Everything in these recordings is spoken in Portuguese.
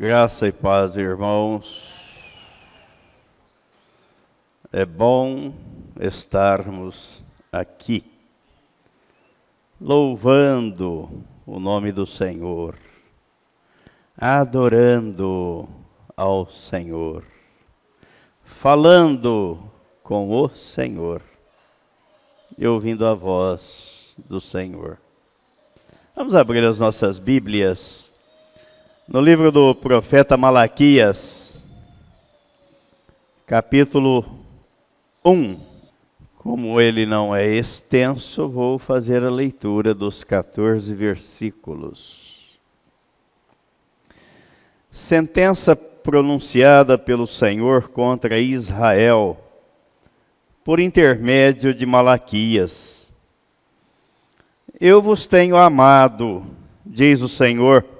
Graça e paz, irmãos. É bom estarmos aqui, louvando o nome do Senhor, adorando ao Senhor, falando com o Senhor e ouvindo a voz do Senhor. Vamos abrir as nossas Bíblias no livro do profeta Malaquias, capítulo 1. Como ele não é extenso, vou fazer a leitura dos 14 versículos. Sentença pronunciada pelo Senhor contra Israel, por intermédio de Malaquias. Eu vos tenho amado, diz o Senhor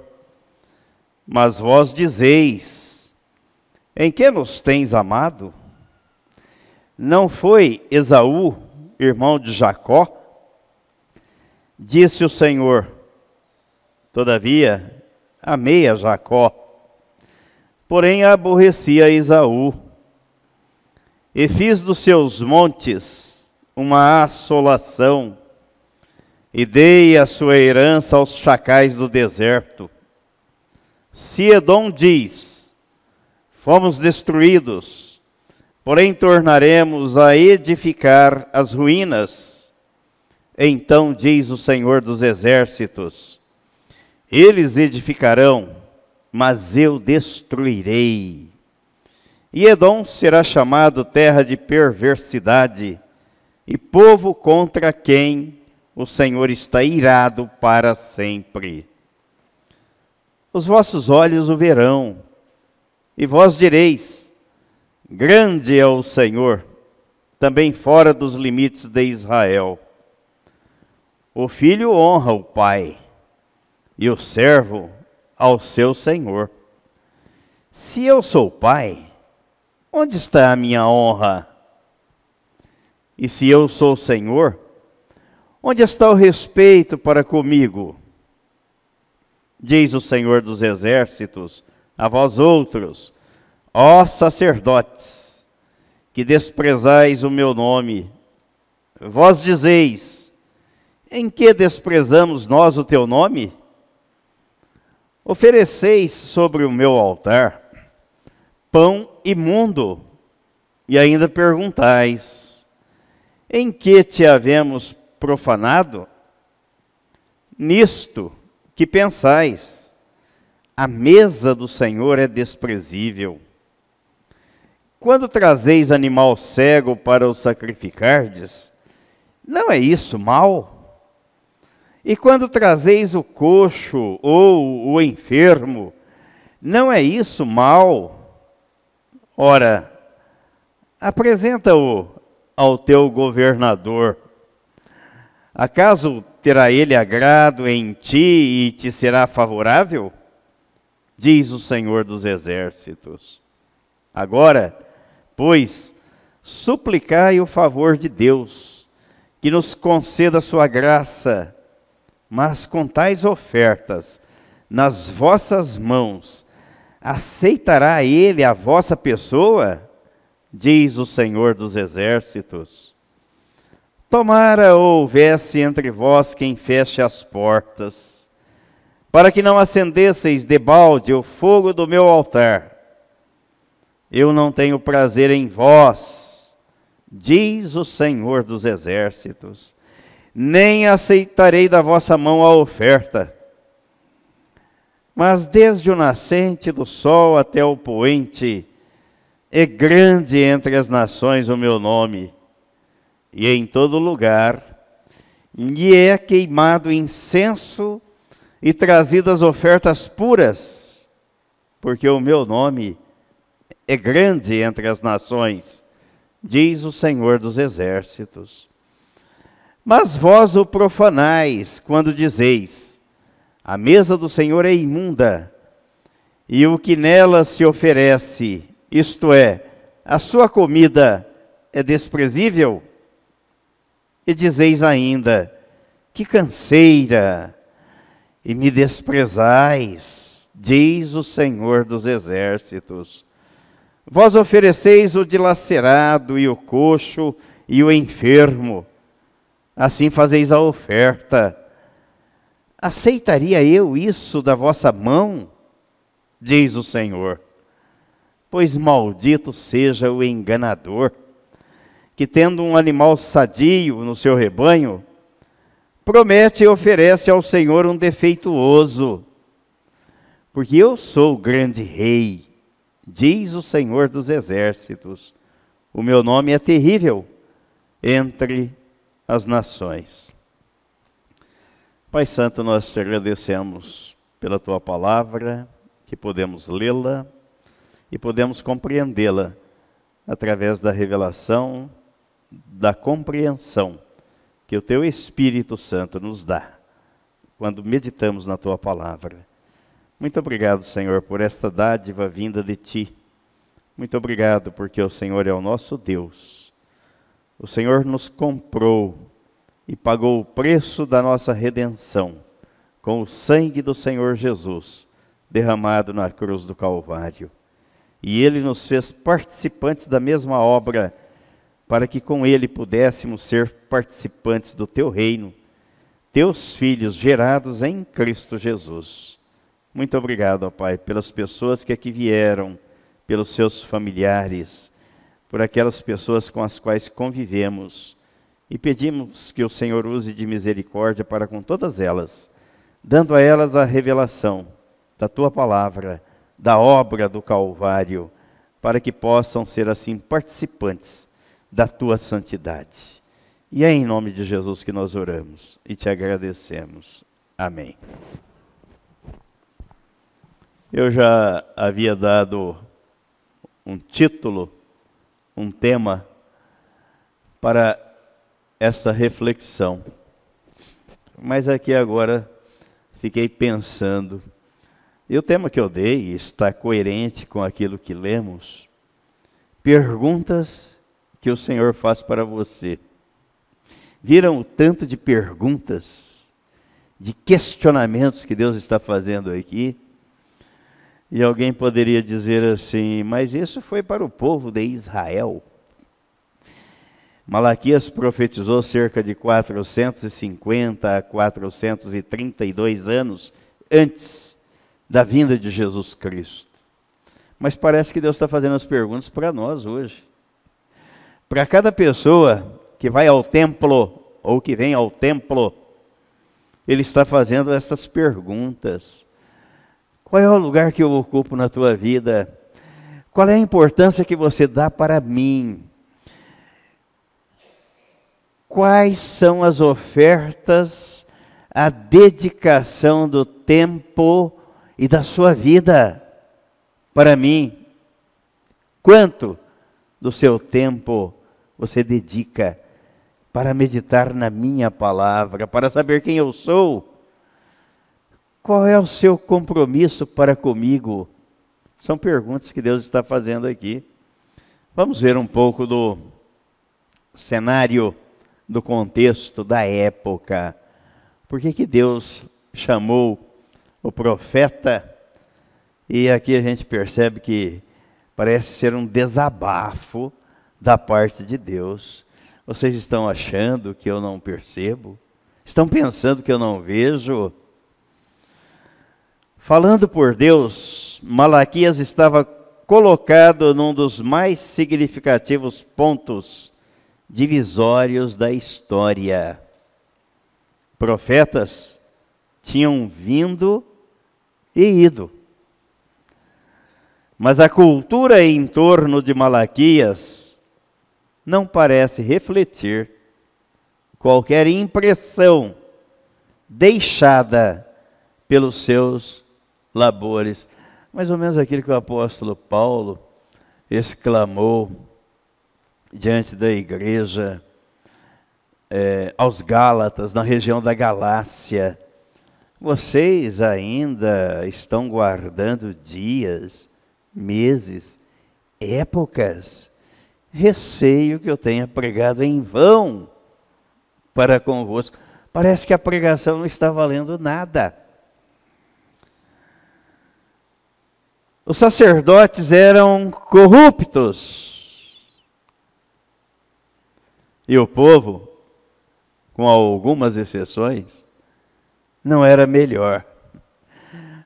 mas vós dizeis: Em que nos tens amado? Não foi Esaú, irmão de Jacó? Disse o Senhor: Todavia, amei a Jacó, porém aborreci a Esaú, e fiz dos seus montes uma assolação, e dei a sua herança aos chacais do deserto se Edom diz: Fomos destruídos, porém tornaremos a edificar as ruínas. Então diz o Senhor dos Exércitos: Eles edificarão, mas eu destruirei. E Edom será chamado terra de perversidade e povo contra quem o Senhor está irado para sempre os vossos olhos o verão, e vós direis: Grande é o Senhor, também fora dos limites de Israel. O filho honra o pai, e o servo ao seu senhor. Se eu sou pai, onde está a minha honra? E se eu sou senhor, onde está o respeito para comigo? Diz o Senhor dos Exércitos, a vós outros, ó sacerdotes, que desprezais o meu nome, vós dizeis: em que desprezamos nós o teu nome? Ofereceis sobre o meu altar pão imundo, e ainda perguntais: em que te havemos profanado? Nisto que pensais: a mesa do Senhor é desprezível. Quando trazeis animal cego para o sacrificardes, não é isso mal? E quando trazeis o coxo ou o enfermo, não é isso mal? Ora, apresenta-o ao teu governador. Acaso terá ele agrado em ti e te será favorável? Diz o Senhor dos Exércitos. Agora, pois, suplicai o favor de Deus, que nos conceda sua graça, mas com tais ofertas nas vossas mãos, aceitará ele a vossa pessoa? Diz o Senhor dos Exércitos. Tomara houvesse entre vós quem feche as portas, para que não acendesseis debalde o fogo do meu altar. Eu não tenho prazer em vós, diz o Senhor dos Exércitos, nem aceitarei da vossa mão a oferta. Mas desde o nascente do sol até o poente, é grande entre as nações o meu nome e em todo lugar, lhe é queimado incenso e trazidas ofertas puras, porque o meu nome é grande entre as nações, diz o Senhor dos Exércitos. Mas vós o profanais quando dizeis: a mesa do Senhor é imunda, e o que nela se oferece, isto é, a sua comida, é desprezível? E dizeis ainda: Que canseira, e me desprezais, diz o Senhor dos exércitos. Vós ofereceis o dilacerado e o coxo e o enfermo, assim fazeis a oferta. Aceitaria eu isso da vossa mão? Diz o Senhor. Pois maldito seja o enganador, que tendo um animal sadio no seu rebanho, promete e oferece ao Senhor um defeituoso. Porque eu sou o grande rei, diz o Senhor dos exércitos. O meu nome é terrível entre as nações. Pai Santo, nós te agradecemos pela tua palavra, que podemos lê-la e podemos compreendê-la através da revelação, da compreensão que o teu Espírito Santo nos dá quando meditamos na tua palavra. Muito obrigado, Senhor, por esta dádiva vinda de ti. Muito obrigado porque o Senhor é o nosso Deus. O Senhor nos comprou e pagou o preço da nossa redenção com o sangue do Senhor Jesus derramado na cruz do Calvário. E ele nos fez participantes da mesma obra, para que com ele pudéssemos ser participantes do teu reino, teus filhos gerados em Cristo Jesus. Muito obrigado, ó Pai, pelas pessoas que aqui vieram, pelos seus familiares, por aquelas pessoas com as quais convivemos e pedimos que o Senhor use de misericórdia para com todas elas, dando a elas a revelação da tua palavra, da obra do Calvário, para que possam ser assim participantes da tua santidade. E é em nome de Jesus que nós oramos e te agradecemos. Amém. Eu já havia dado um título, um tema para esta reflexão. Mas aqui agora fiquei pensando, e o tema que eu dei está coerente com aquilo que lemos. Perguntas que o Senhor faz para você. Viram o tanto de perguntas, de questionamentos que Deus está fazendo aqui? E alguém poderia dizer assim, mas isso foi para o povo de Israel. Malaquias profetizou cerca de 450 a 432 anos antes da vinda de Jesus Cristo. Mas parece que Deus está fazendo as perguntas para nós hoje. Para cada pessoa que vai ao templo ou que vem ao templo, Ele está fazendo essas perguntas. Qual é o lugar que eu ocupo na tua vida? Qual é a importância que você dá para mim? quais são as ofertas, a dedicação do tempo e da sua vida para mim. Quanto do seu tempo você dedica para meditar na minha palavra, para saber quem eu sou? Qual é o seu compromisso para comigo? São perguntas que Deus está fazendo aqui. Vamos ver um pouco do cenário do contexto da época. Por que, que Deus chamou o profeta? E aqui a gente percebe que parece ser um desabafo da parte de Deus. Vocês estão achando que eu não percebo? Estão pensando que eu não vejo? Falando por Deus, Malaquias estava colocado num dos mais significativos pontos divisórios da história. Profetas tinham vindo e ido. Mas a cultura em torno de Malaquias não parece refletir qualquer impressão deixada pelos seus labores. Mais ou menos aquilo que o apóstolo Paulo exclamou diante da igreja, é, aos Gálatas, na região da Galácia. Vocês ainda estão guardando dias, meses, épocas. Receio que eu tenha pregado em vão para convosco. Parece que a pregação não está valendo nada. Os sacerdotes eram corruptos. E o povo, com algumas exceções, não era melhor.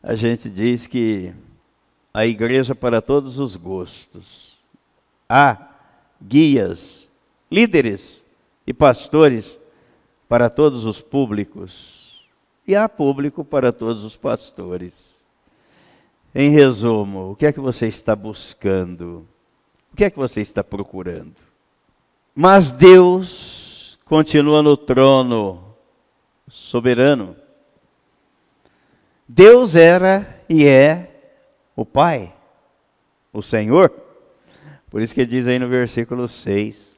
A gente diz que a igreja para todos os gostos. Há guias, líderes e pastores para todos os públicos. E há público para todos os pastores. Em resumo, o que é que você está buscando? O que é que você está procurando? Mas Deus continua no trono soberano. Deus era e é o Pai, o Senhor. Por isso que diz aí no versículo 6: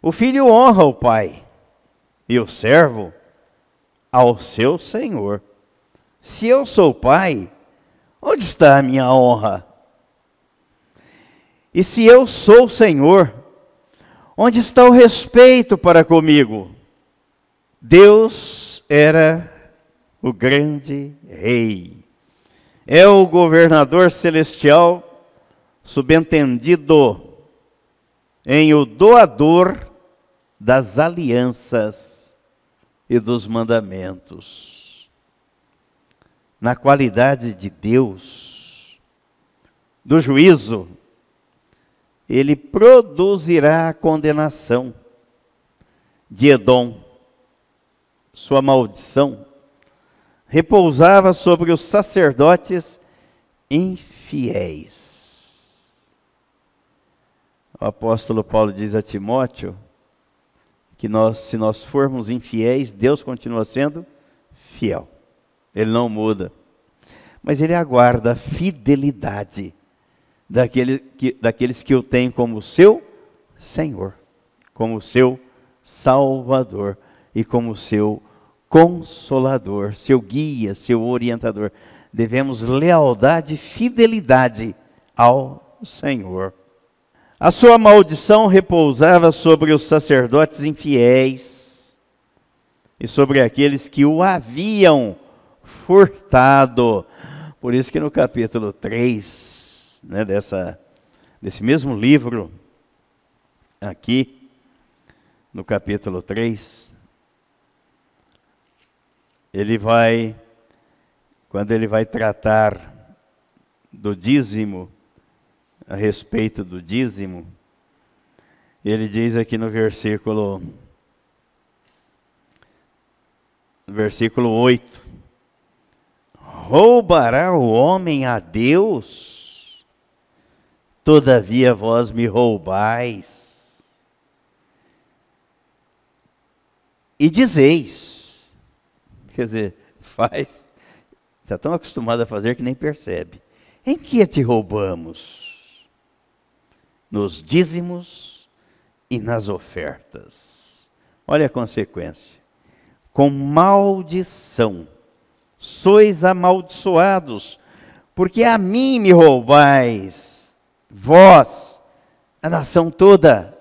O filho honra o pai, e o servo ao seu senhor. Se eu sou pai, Onde está a minha honra? E se eu sou Senhor, onde está o respeito para comigo? Deus era o grande rei. É o governador celestial subentendido em o doador das alianças e dos mandamentos na qualidade de Deus, do juízo, ele produzirá a condenação de Edom. Sua maldição repousava sobre os sacerdotes infiéis. O apóstolo Paulo diz a Timóteo que nós, se nós formos infiéis, Deus continua sendo fiel. Ele não muda. Mas ele aguarda a fidelidade daquele que, daqueles que o têm como seu Senhor, como seu Salvador e como seu Consolador, seu guia, seu orientador. Devemos lealdade e fidelidade ao Senhor. A sua maldição repousava sobre os sacerdotes infiéis e sobre aqueles que o haviam furtado. Por isso que no capítulo 3, né, dessa, desse mesmo livro, aqui, no capítulo 3, ele vai, quando ele vai tratar do dízimo, a respeito do dízimo, ele diz aqui no versículo, versículo 8: Roubará o homem a Deus? Todavia vós me roubais. E dizeis, quer dizer, faz, está tão acostumado a fazer que nem percebe. Em que te roubamos? Nos dízimos e nas ofertas. Olha a consequência. Com maldição sois amaldiçoados, porque a mim me roubais, vós, a nação toda.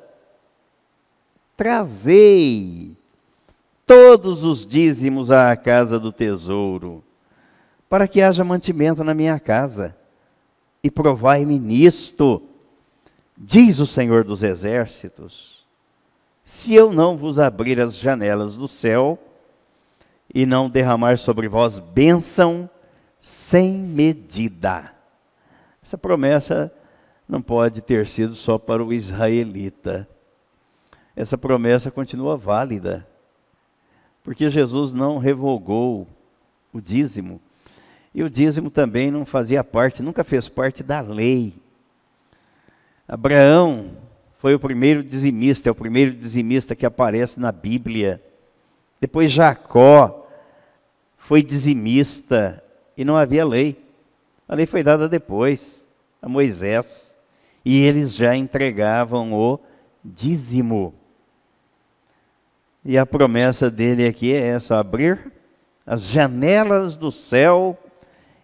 Trazei todos os dízimos à casa do tesouro, para que haja mantimento na minha casa, e provai-me nisto, diz o Senhor dos Exércitos, se eu não vos abrir as janelas do céu, e não derramar sobre vós bênção sem medida. Essa promessa não pode ter sido só para o israelita. Essa promessa continua válida, porque Jesus não revogou o dízimo. E o dízimo também não fazia parte, nunca fez parte da lei. Abraão foi o primeiro dizimista, é o primeiro dizimista que aparece na Bíblia. Depois Jacó, foi dizimista e não havia lei. A lei foi dada depois, a Moisés, e eles já entregavam o dízimo. E a promessa dele aqui é essa: abrir as janelas do céu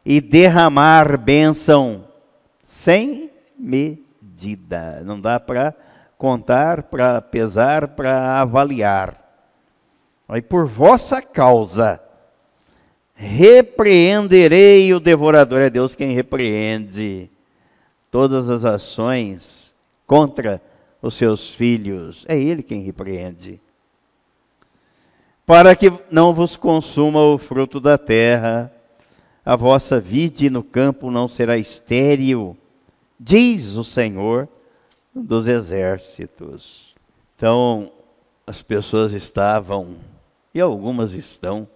e derramar bênção sem medida. Não dá para contar, para pesar, para avaliar. Aí por vossa causa repreenderei o devorador. É Deus quem repreende todas as ações contra os seus filhos. É Ele quem repreende. Para que não vos consuma o fruto da terra, a vossa vide no campo não será estéril, diz o Senhor dos exércitos. Então, as pessoas estavam, e algumas estão,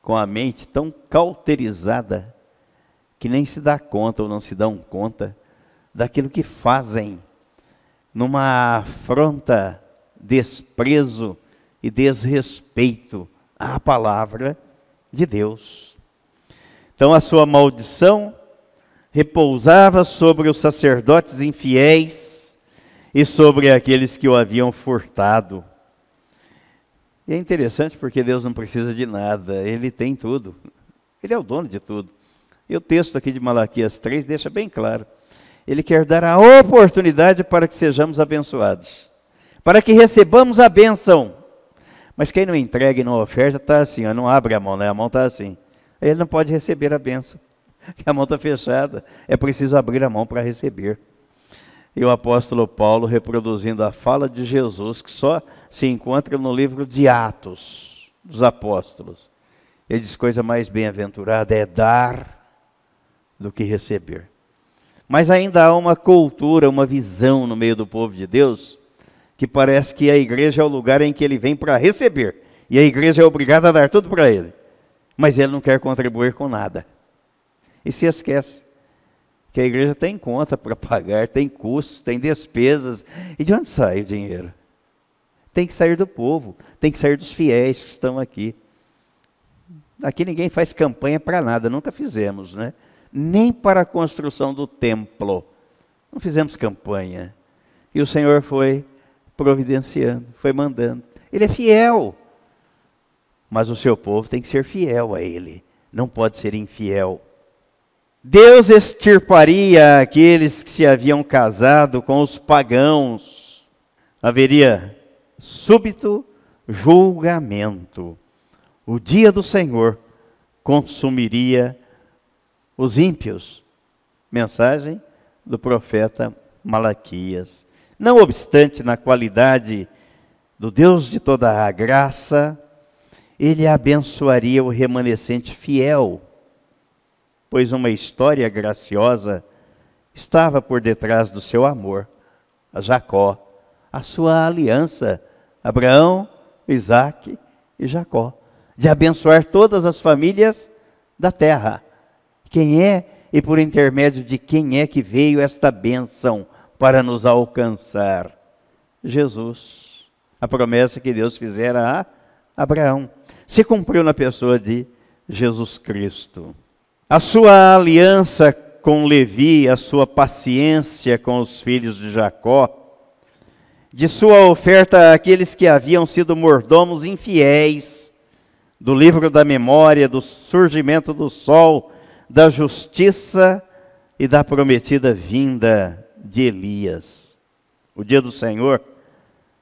com a mente tão cauterizada que nem se dá conta ou não se dão conta daquilo que fazem numa afronta, desprezo e desrespeito à palavra de Deus. Então a sua maldição repousava sobre os sacerdotes infiéis e sobre aqueles que o haviam furtado. E é interessante porque Deus não precisa de nada, Ele tem tudo. Ele é o dono de tudo. E o texto aqui de Malaquias 3 deixa bem claro. Ele quer dar a oportunidade para que sejamos abençoados, para que recebamos a bênção. Mas quem não entrega e não oferta está assim, ó, não abre a mão, né? a mão está assim. Ele não pode receber a bênção, porque a mão está fechada. É preciso abrir a mão para receber. E o apóstolo Paulo, reproduzindo a fala de Jesus, que só se encontra no livro de Atos dos Apóstolos. Ele diz: coisa mais bem-aventurada é dar do que receber. Mas ainda há uma cultura, uma visão no meio do povo de Deus, que parece que a igreja é o lugar em que ele vem para receber. E a igreja é obrigada a dar tudo para ele. Mas ele não quer contribuir com nada. E se esquece que a igreja tem conta para pagar, tem custos, tem despesas. E de onde sai o dinheiro? Tem que sair do povo, tem que sair dos fiéis que estão aqui. Aqui ninguém faz campanha para nada, nunca fizemos, né? nem para a construção do templo. Não fizemos campanha. E o Senhor foi providenciando, foi mandando. Ele é fiel. Mas o seu povo tem que ser fiel a Ele, não pode ser infiel. Deus extirparia aqueles que se haviam casado com os pagãos. Haveria súbito julgamento. O dia do Senhor consumiria os ímpios. Mensagem do profeta Malaquias. Não obstante, na qualidade do Deus de toda a graça, ele abençoaria o remanescente fiel, pois uma história graciosa estava por detrás do seu amor a Jacó, a sua aliança, Abraão, Isaac e Jacó, de abençoar todas as famílias da terra. Quem é e por intermédio de quem é que veio esta bênção para nos alcançar? Jesus. A promessa que Deus fizera a Abraão se cumpriu na pessoa de Jesus Cristo. A sua aliança com Levi, a sua paciência com os filhos de Jacó, de sua oferta àqueles que haviam sido mordomos infiéis, do livro da memória, do surgimento do sol, da justiça e da prometida vinda de Elias. O dia do Senhor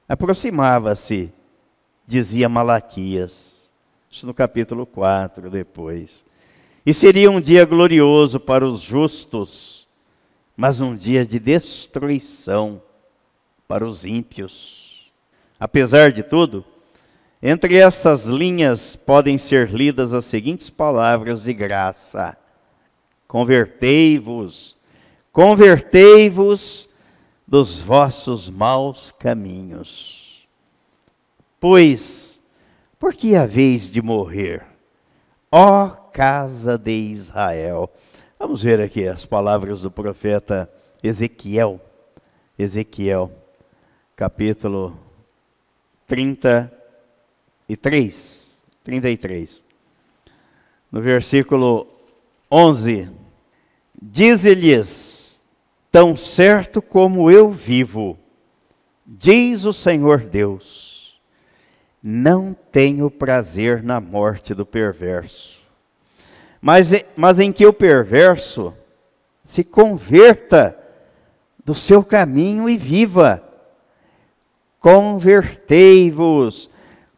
aproximava-se, dizia Malaquias, isso no capítulo 4 depois. E seria um dia glorioso para os justos, mas um dia de destruição para os ímpios. Apesar de tudo, entre essas linhas podem ser lidas as seguintes palavras de graça: Convertei-vos, convertei-vos dos vossos maus caminhos. Pois, por que haveis de morrer, ó casa de Israel? Vamos ver aqui as palavras do profeta Ezequiel. Ezequiel, capítulo 33. 33. No versículo 11. Dize-lhes: Tão certo como eu vivo, diz o Senhor Deus, não tenho prazer na morte do perverso, mas, mas em que o perverso se converta do seu caminho e viva. Convertei-vos,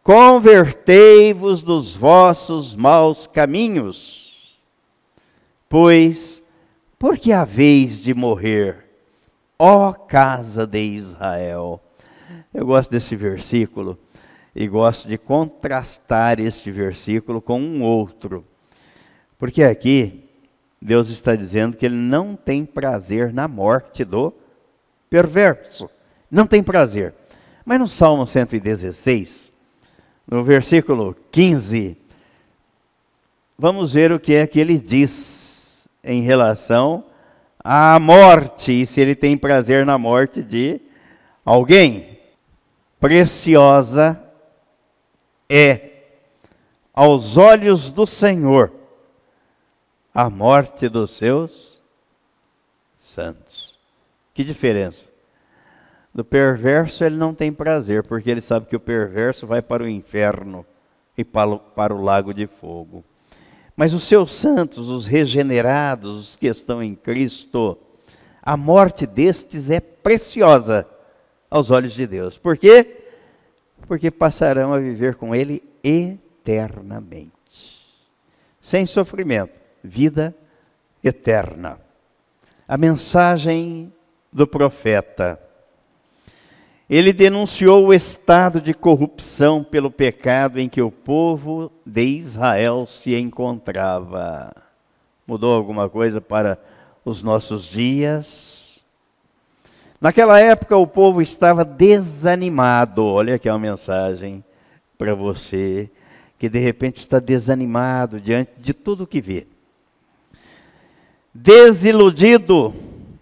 convertei-vos dos vossos maus caminhos, pois, porque haveis de morrer, ó casa de Israel. Eu gosto desse versículo e gosto de contrastar este versículo com um outro, porque aqui Deus está dizendo que Ele não tem prazer na morte do perverso, não tem prazer. Mas no Salmo 116, no versículo 15, vamos ver o que é que ele diz em relação à morte e se ele tem prazer na morte de alguém. Preciosa é aos olhos do Senhor a morte dos seus santos. Que diferença? Do perverso ele não tem prazer, porque ele sabe que o perverso vai para o inferno e para o, para o lago de fogo. Mas os seus santos, os regenerados, os que estão em Cristo, a morte destes é preciosa aos olhos de Deus. Por quê? Porque passarão a viver com Ele eternamente. Sem sofrimento, vida eterna. A mensagem do profeta ele denunciou o estado de corrupção pelo pecado em que o povo de Israel se encontrava. Mudou alguma coisa para os nossos dias? Naquela época o povo estava desanimado. Olha aqui uma mensagem para você que de repente está desanimado diante de tudo que vê. Desiludido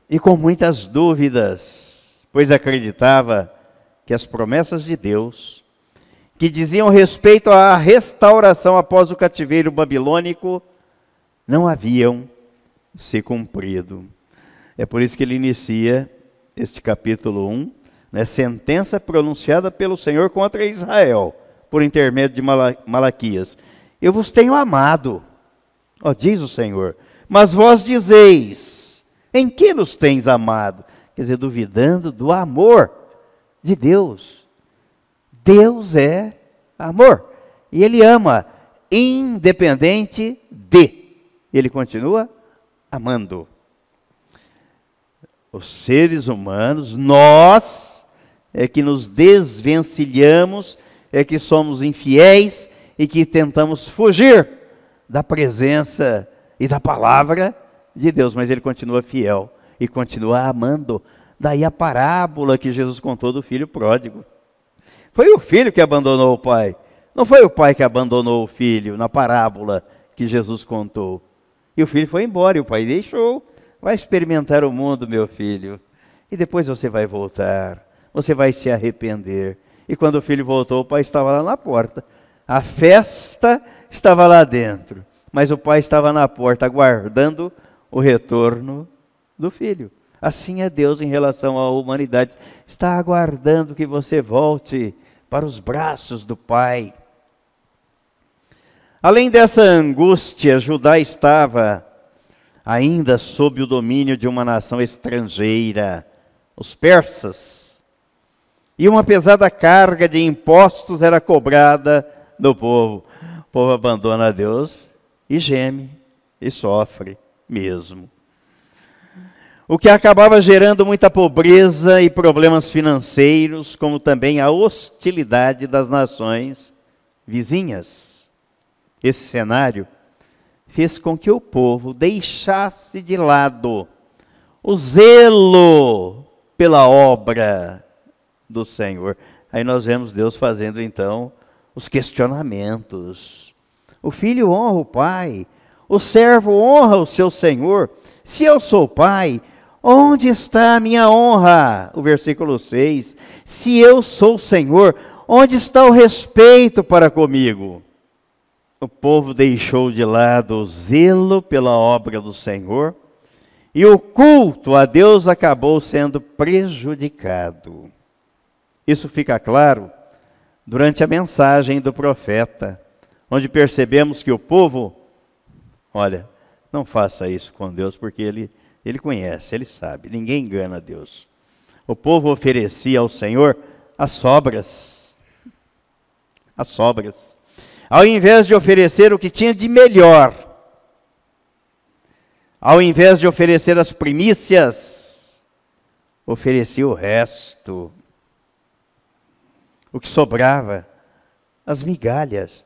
e com muitas dúvidas pois acreditava que as promessas de Deus, que diziam respeito à restauração após o cativeiro babilônico, não haviam se cumprido. É por isso que ele inicia este capítulo 1, né, sentença pronunciada pelo Senhor contra Israel, por intermédio de Malaquias. Eu vos tenho amado, ó, diz o Senhor, mas vós dizeis, em que nos tens amado? quer dizer, duvidando do amor de Deus. Deus é amor. E Ele ama, independente de. Ele continua amando. Os seres humanos, nós, é que nos desvencilhamos, é que somos infiéis e que tentamos fugir da presença e da palavra de Deus, mas Ele continua fiel e continua amando. Daí a parábola que Jesus contou do filho pródigo. Foi o filho que abandonou o pai. Não foi o pai que abandonou o filho na parábola que Jesus contou. E o filho foi embora e o pai deixou. Vai experimentar o mundo, meu filho. E depois você vai voltar. Você vai se arrepender. E quando o filho voltou, o pai estava lá na porta. A festa estava lá dentro. Mas o pai estava na porta, aguardando o retorno do filho. Assim é Deus em relação à humanidade. Está aguardando que você volte para os braços do Pai. Além dessa angústia, Judá estava ainda sob o domínio de uma nação estrangeira, os persas. E uma pesada carga de impostos era cobrada do povo. O povo abandona Deus e geme e sofre mesmo o que acabava gerando muita pobreza e problemas financeiros, como também a hostilidade das nações vizinhas. Esse cenário fez com que o povo deixasse de lado o zelo pela obra do Senhor. Aí nós vemos Deus fazendo então os questionamentos. O filho honra o pai, o servo honra o seu senhor. Se eu sou pai, Onde está a minha honra? O versículo 6. Se eu sou Senhor, onde está o respeito para comigo? O povo deixou de lado o zelo pela obra do Senhor e o culto a Deus acabou sendo prejudicado. Isso fica claro durante a mensagem do profeta, onde percebemos que o povo, olha, não faça isso com Deus, porque ele ele conhece, ele sabe, ninguém engana Deus. O povo oferecia ao Senhor as sobras, as sobras. Ao invés de oferecer o que tinha de melhor, ao invés de oferecer as primícias, oferecia o resto, o que sobrava, as migalhas.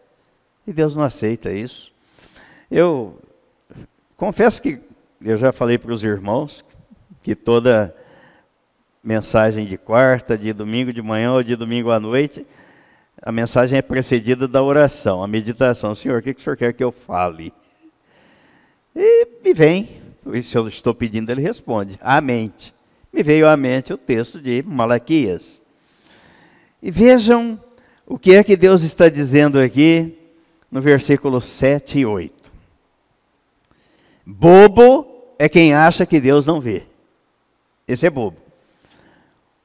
E Deus não aceita isso. Eu confesso que eu já falei para os irmãos que toda mensagem de quarta, de domingo de manhã ou de domingo à noite, a mensagem é precedida da oração, a meditação. Senhor, o que, o senhor quer que eu fale? E me vem, se eu estou pedindo, ele responde, à mente. Me veio à mente o texto de Malaquias. E vejam o que é que Deus está dizendo aqui no versículo 7 e 8. Bobo é quem acha que Deus não vê. Esse é bobo.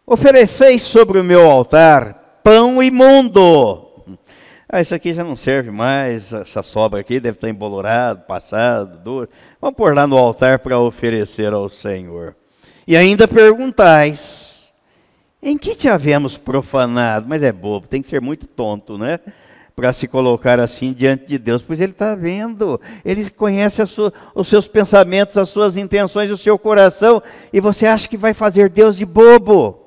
Ofereceis sobre o meu altar pão imundo. Ah, isso aqui já não serve mais, essa sobra aqui deve estar embolorado, passado, duro. Vamos pôr lá no altar para oferecer ao Senhor. E ainda perguntais, em que te havemos profanado? Mas é bobo, tem que ser muito tonto, né? Para se colocar assim diante de Deus, pois Ele está vendo, Ele conhece sua, os seus pensamentos, as suas intenções, o seu coração, e você acha que vai fazer Deus de bobo.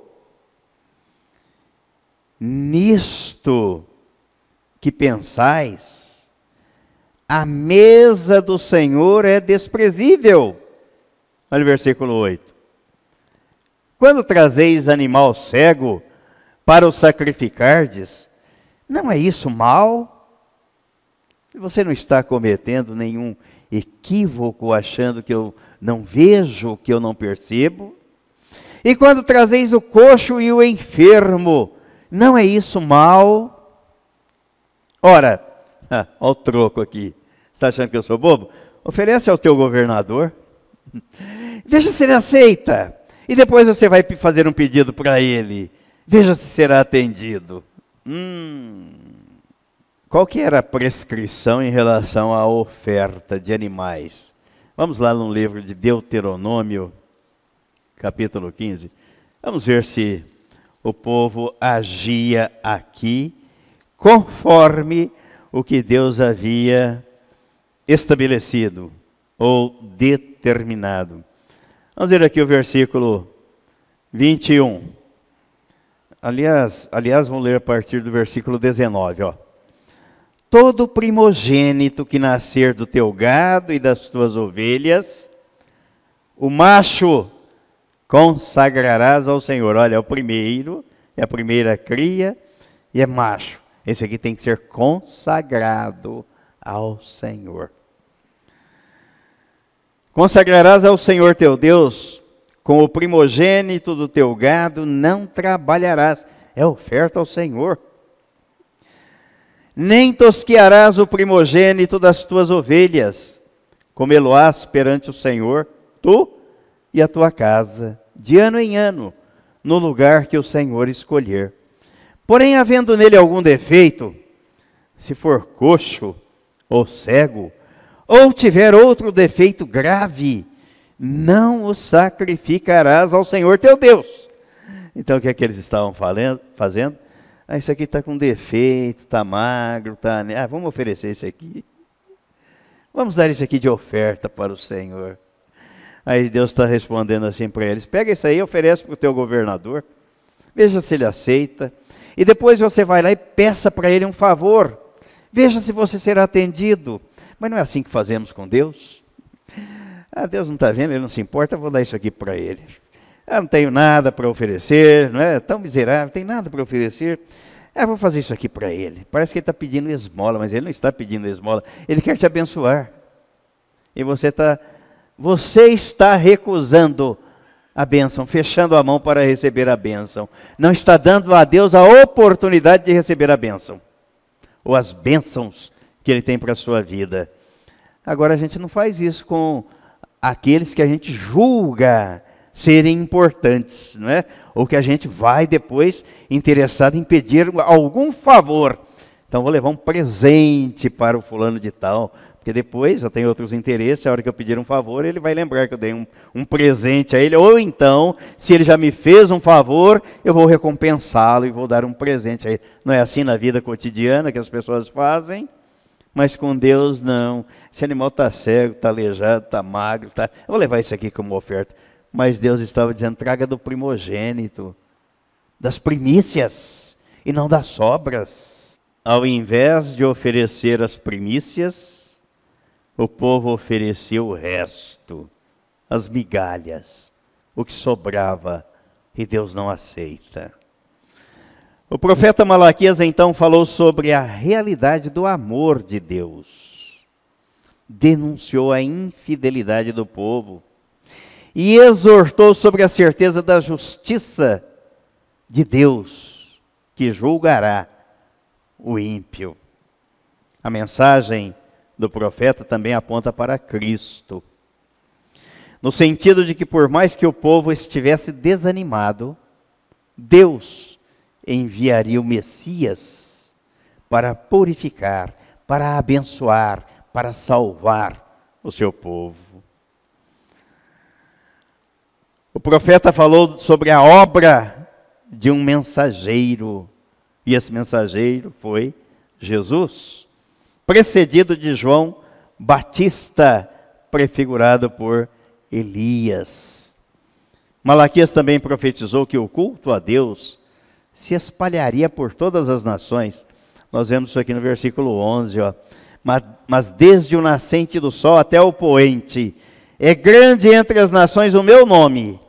Nisto que pensais, a mesa do Senhor é desprezível. Olha o versículo 8. Quando trazeis animal cego para o sacrificardes, não é isso mal? Você não está cometendo nenhum equívoco achando que eu não vejo, que eu não percebo? E quando trazeis o coxo e o enfermo, não é isso mal? Ora, olha o troco aqui. Está achando que eu sou bobo? Oferece ao teu governador. Veja se ele aceita. E depois você vai fazer um pedido para ele. Veja se será atendido. Hum, qual que era a prescrição em relação à oferta de animais? Vamos lá no livro de Deuteronômio, capítulo 15. Vamos ver se o povo agia aqui conforme o que Deus havia estabelecido ou determinado. Vamos ver aqui o versículo 21. Aliás, aliás, vamos ler a partir do versículo 19, ó. Todo primogênito que nascer do teu gado e das tuas ovelhas, o macho consagrarás ao Senhor. Olha, é o primeiro, é a primeira cria e é macho. Esse aqui tem que ser consagrado ao Senhor. Consagrarás ao Senhor teu Deus com o primogênito do teu gado não trabalharás. É oferta ao Senhor. Nem tosquearás o primogênito das tuas ovelhas, comê-lo-ás perante o Senhor, tu e a tua casa, de ano em ano, no lugar que o Senhor escolher. Porém, havendo nele algum defeito, se for coxo ou cego, ou tiver outro defeito grave, não o sacrificarás ao Senhor teu Deus. Então o que é que eles estavam falando, fazendo? Ah, isso aqui está com defeito, está magro, está. Ah, vamos oferecer isso aqui. Vamos dar isso aqui de oferta para o Senhor. Aí Deus está respondendo assim para eles: pega isso aí, oferece para o teu governador, veja se ele aceita. E depois você vai lá e peça para ele um favor. Veja se você será atendido. Mas não é assim que fazemos com Deus. Ah, Deus não está vendo, Ele não se importa, vou dar isso aqui para Ele. Eu não tenho nada para oferecer, não é tão miserável, não tem nada para oferecer. Ah, vou fazer isso aqui para Ele. Parece que Ele está pedindo esmola, mas Ele não está pedindo esmola. Ele quer te abençoar. E você está, você está recusando a bênção, fechando a mão para receber a bênção. Não está dando a Deus a oportunidade de receber a bênção. Ou as bênçãos que Ele tem para a sua vida. Agora a gente não faz isso com aqueles que a gente julga serem importantes, não é? Ou que a gente vai depois interessado em pedir algum favor. Então vou levar um presente para o fulano de tal, porque depois eu tenho outros interesses, a hora que eu pedir um favor, ele vai lembrar que eu dei um, um presente a ele, ou então, se ele já me fez um favor, eu vou recompensá-lo e vou dar um presente a ele. Não é assim na vida cotidiana que as pessoas fazem? Mas com Deus não. Esse animal está cego, está aleijado, está magro, tá... eu vou levar isso aqui como oferta. Mas Deus estava dizendo, traga do primogênito, das primícias, e não das sobras ao invés de oferecer as primícias, o povo ofereceu o resto, as migalhas, o que sobrava, e Deus não aceita. O profeta Malaquias então falou sobre a realidade do amor de Deus. Denunciou a infidelidade do povo e exortou sobre a certeza da justiça de Deus, que julgará o ímpio. A mensagem do profeta também aponta para Cristo, no sentido de que, por mais que o povo estivesse desanimado, Deus enviaria o Messias para purificar, para abençoar, para salvar o seu povo. O profeta falou sobre a obra de um mensageiro e esse mensageiro foi Jesus, precedido de João Batista, prefigurado por Elias. Malaquias também profetizou que o culto a Deus se espalharia por todas as nações. Nós vemos isso aqui no versículo 11, ó. Mas, mas desde o nascente do sol até o poente, é grande entre as nações o meu nome,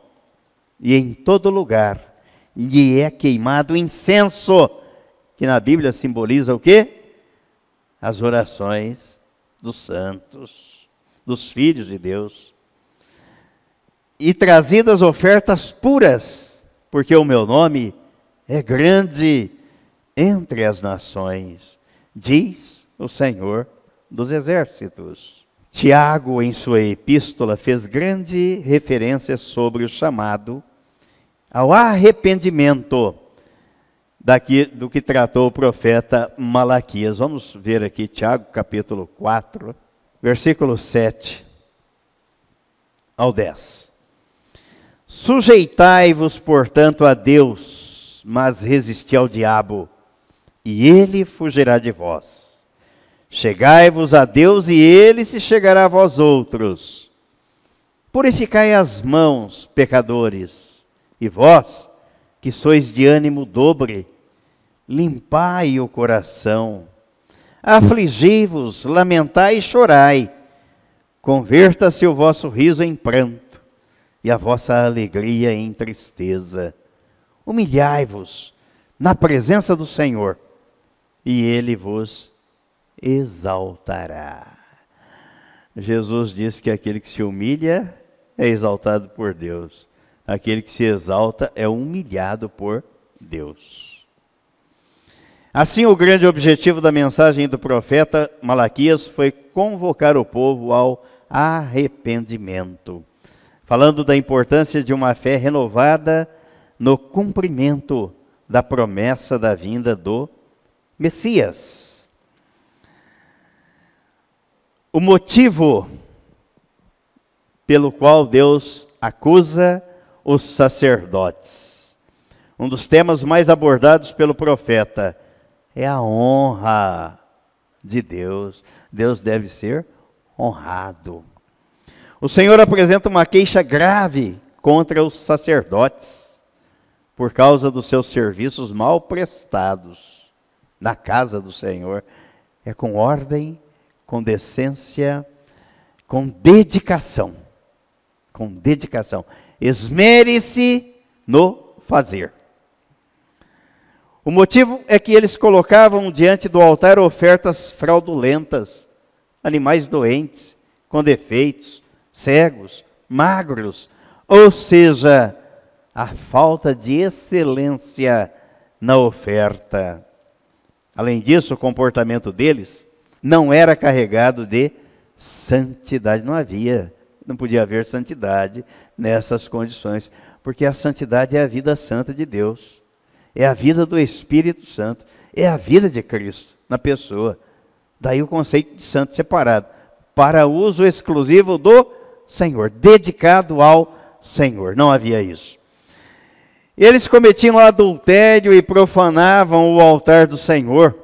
e em todo lugar lhe é queimado incenso que na Bíblia simboliza o quê? As orações dos santos, dos filhos de Deus. E trazidas ofertas puras, porque o meu nome é grande entre as nações, diz o Senhor dos exércitos. Tiago, em sua epístola, fez grande referência sobre o chamado ao arrependimento daqui do que tratou o profeta Malaquias. Vamos ver aqui Tiago capítulo 4, versículo 7 ao 10. Sujeitai-vos, portanto, a Deus, mas resisti ao diabo, e ele fugirá de vós. Chegai-vos a Deus, e ele se chegará a vós outros. Purificai as mãos, pecadores, e vós, que sois de ânimo dobre, limpai o coração, afligi-vos, lamentai e chorai, converta-se o vosso riso em pranto e a vossa alegria em tristeza. Humilhai-vos na presença do Senhor, e ele vos exaltará. Jesus disse que aquele que se humilha é exaltado por Deus, aquele que se exalta é humilhado por Deus. Assim, o grande objetivo da mensagem do profeta Malaquias foi convocar o povo ao arrependimento, falando da importância de uma fé renovada no cumprimento da promessa da vinda do Messias. O motivo pelo qual Deus acusa os sacerdotes. Um dos temas mais abordados pelo profeta é a honra de Deus. Deus deve ser honrado. O Senhor apresenta uma queixa grave contra os sacerdotes por causa dos seus serviços mal prestados na casa do Senhor. É com ordem, com decência, com dedicação. Com dedicação. Esmere-se no fazer. O motivo é que eles colocavam diante do altar ofertas fraudulentas, animais doentes, com defeitos, cegos, magros, ou seja, a falta de excelência na oferta. Além disso, o comportamento deles não era carregado de santidade, não havia, não podia haver santidade nessas condições, porque a santidade é a vida santa de Deus é a vida do Espírito Santo, é a vida de Cristo. na pessoa. Daí o conceito de santo separado, para uso exclusivo do Senhor, dedicado ao Senhor. Não havia isso. Eles cometiam adultério e profanavam o altar do Senhor,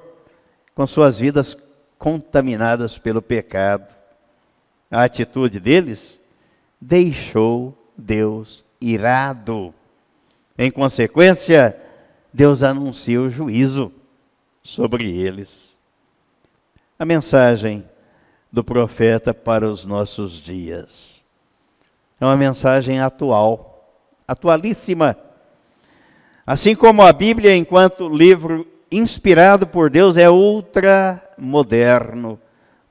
com suas vidas contaminadas pelo pecado. A atitude deles deixou Deus irado. Em consequência, Deus anuncia o juízo sobre eles. A mensagem do profeta para os nossos dias é uma mensagem atual, atualíssima. Assim como a Bíblia, enquanto livro inspirado por Deus, é ultramoderno,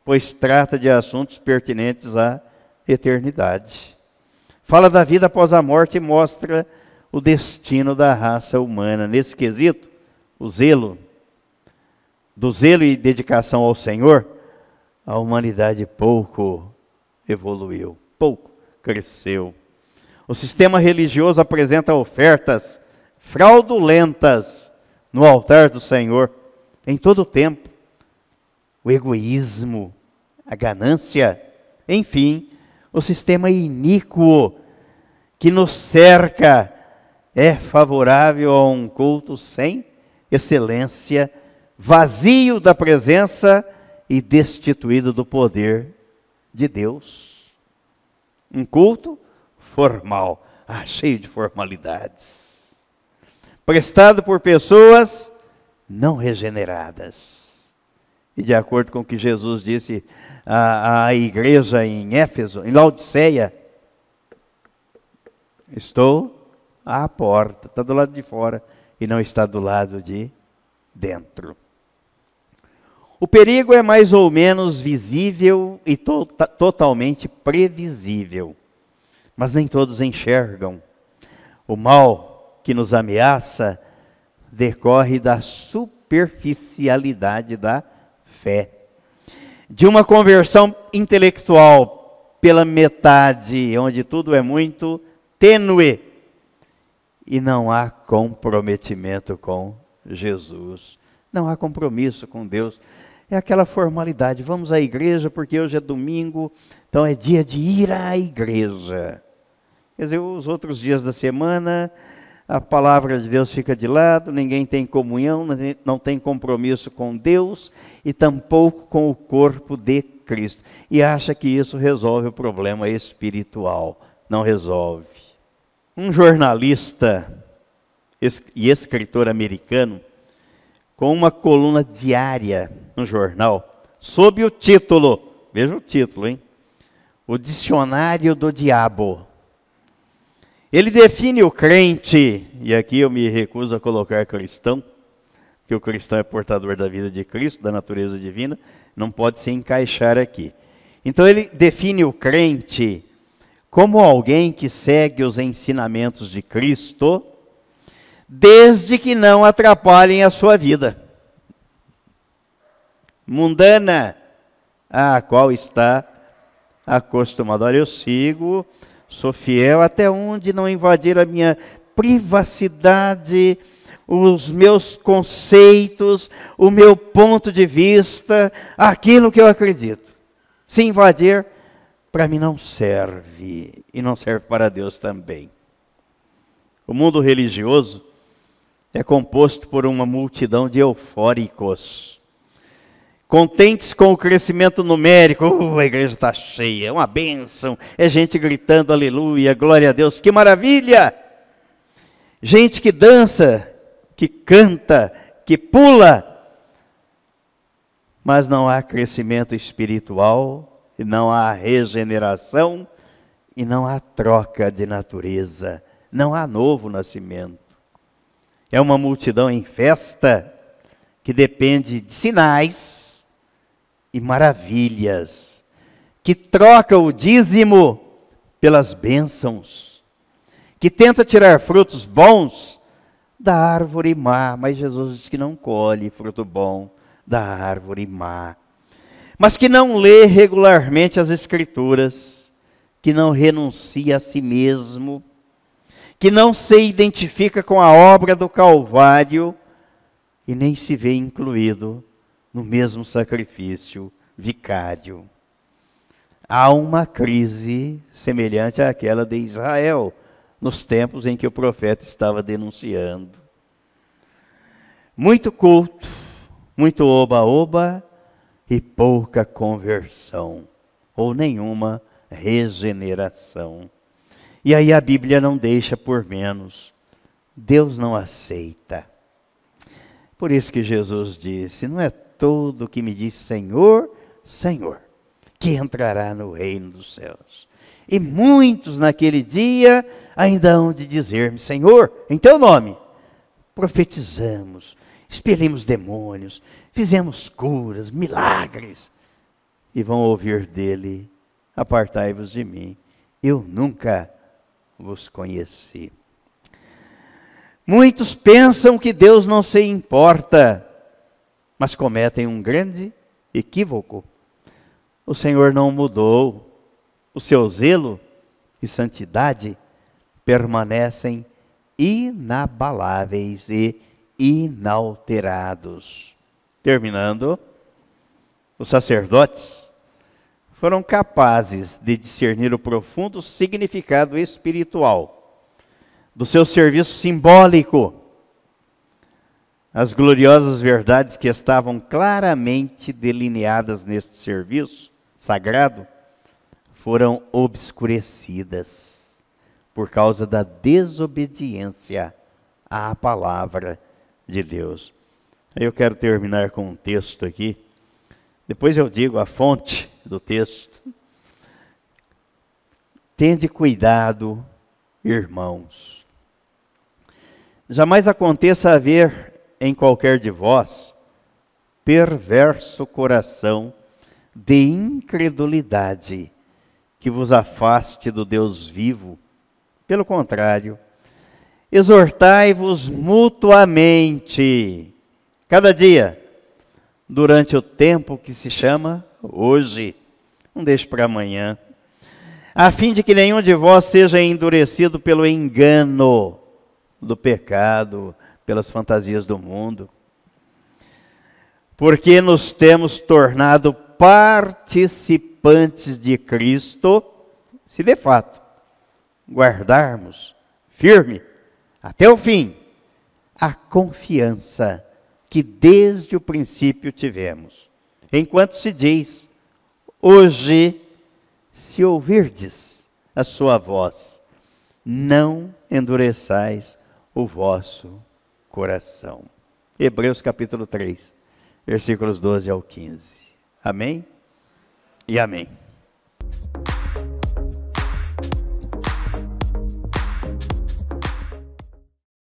pois trata de assuntos pertinentes à eternidade. Fala da vida após a morte e mostra o destino da raça humana. Nesse quesito, o zelo, do zelo e dedicação ao Senhor, a humanidade pouco evoluiu, pouco cresceu. O sistema religioso apresenta ofertas fraudulentas no altar do Senhor em todo o tempo. O egoísmo, a ganância, enfim, o sistema iníquo que nos cerca é favorável a um culto sem excelência, vazio da presença e destituído do poder de Deus. Um culto formal, ah, cheio de formalidades, prestado por pessoas não regeneradas. E de acordo com o que Jesus disse à, à igreja em Éfeso, em Laodiceia, estou à porta, está do lado de fora e não está do lado de dentro. O perigo é mais ou menos visível e to tota-, totalmente previsível, mas nem todos enxergam. O mal que nos ameaça decorre da superficialidade da fé, de uma conversão intelectual pela metade, onde tudo é muito tênue e não há comprometimento com Jesus. Não há compromisso com Deus. É aquela formalidade. Vamos à igreja porque hoje é domingo, então é dia de ir à igreja. Quer dizer, os outros dias da semana, a palavra de Deus fica de lado, ninguém tem comunhão, não tem compromisso com Deus e tampouco com o corpo de Cristo. E acha que isso resolve o problema espiritual. Não resolve. Um jornalista e escritor americano, com uma coluna diária no jornal, sob o título, veja o título, hein? O Dicionário do Diabo. Ele define o crente, e aqui eu me recuso a colocar cristão, que o cristão é portador da vida de Cristo, da natureza divina, não pode se encaixar aqui. Então ele define o crente como alguém que segue os ensinamentos de Cristo, desde que não atrapalhem a sua vida mundana, a qual está acostumado. Olha, eu sigo, sou fiel até onde não invadir a minha privacidade, os meus conceitos, o meu ponto de vista, aquilo que eu acredito. Se invadir, para mim não serve e não serve para Deus também. O mundo religioso é composto por uma multidão de eufóricos, contentes com o crescimento numérico. Uh, a igreja está cheia, é uma bênção, é gente gritando aleluia, glória a Deus, que maravilha! Gente que dança, que canta, que pula, mas não há crescimento espiritual e não há regeneração e não há troca de natureza, não há novo nascimento. É uma multidão em festa que depende de sinais e maravilhas, que troca o dízimo pelas bênçãos, que tenta tirar frutos bons da árvore má, mas Jesus diz que não colhe fruto bom da árvore má mas que não lê regularmente as Escrituras, que não renuncia a si mesmo, que não se identifica com a obra do Calvário e nem se vê incluído no mesmo sacrifício vicário. Há uma crise semelhante àquela de Israel, nos tempos em que o profeta estava denunciando. Muito culto, muito oba-oba e pouca conversão, ou nenhuma regeneração. E aí a Bíblia não deixa por menos. Deus não aceita. Por isso que Jesus disse: Não é todo que me diz Senhor, Senhor, que entrará no reino dos céus. E muitos naquele dia ainda hão de dizer-me: Senhor, em teu nome, profetizamos, expelimos demônios, fizemos curas, milagres. E vão ouvir dele: Apartai-vos de mim, eu nunca vos conheci. Muitos pensam que Deus não se importa, mas cometem um grande equívoco. O Senhor não mudou, o seu zelo e santidade permanecem inabaláveis e inalterados. Terminando, os sacerdotes foram capazes de discernir o profundo significado espiritual do seu serviço simbólico, as gloriosas verdades que estavam claramente delineadas neste serviço sagrado foram obscurecidas por causa da desobediência à palavra de Deus. Eu quero terminar com um texto aqui. Depois eu digo a fonte do texto. Tende cuidado, irmãos. Jamais aconteça haver em qualquer de vós perverso coração de incredulidade que vos afaste do Deus vivo. Pelo contrário, exortai-vos mutuamente, cada dia, durante o tempo que se chama hoje, não deixe para amanhã, a fim de que nenhum de vós seja endurecido pelo engano do pecado, pelas fantasias do mundo, porque nos temos tornado participantes de Cristo, se de fato guardarmos firme até o fim a confiança que desde o princípio tivemos. Enquanto se diz, hoje, se ouvirdes a sua voz, não endureçais o vosso coração. Hebreus capítulo 3, versículos 12 ao 15. Amém e amém.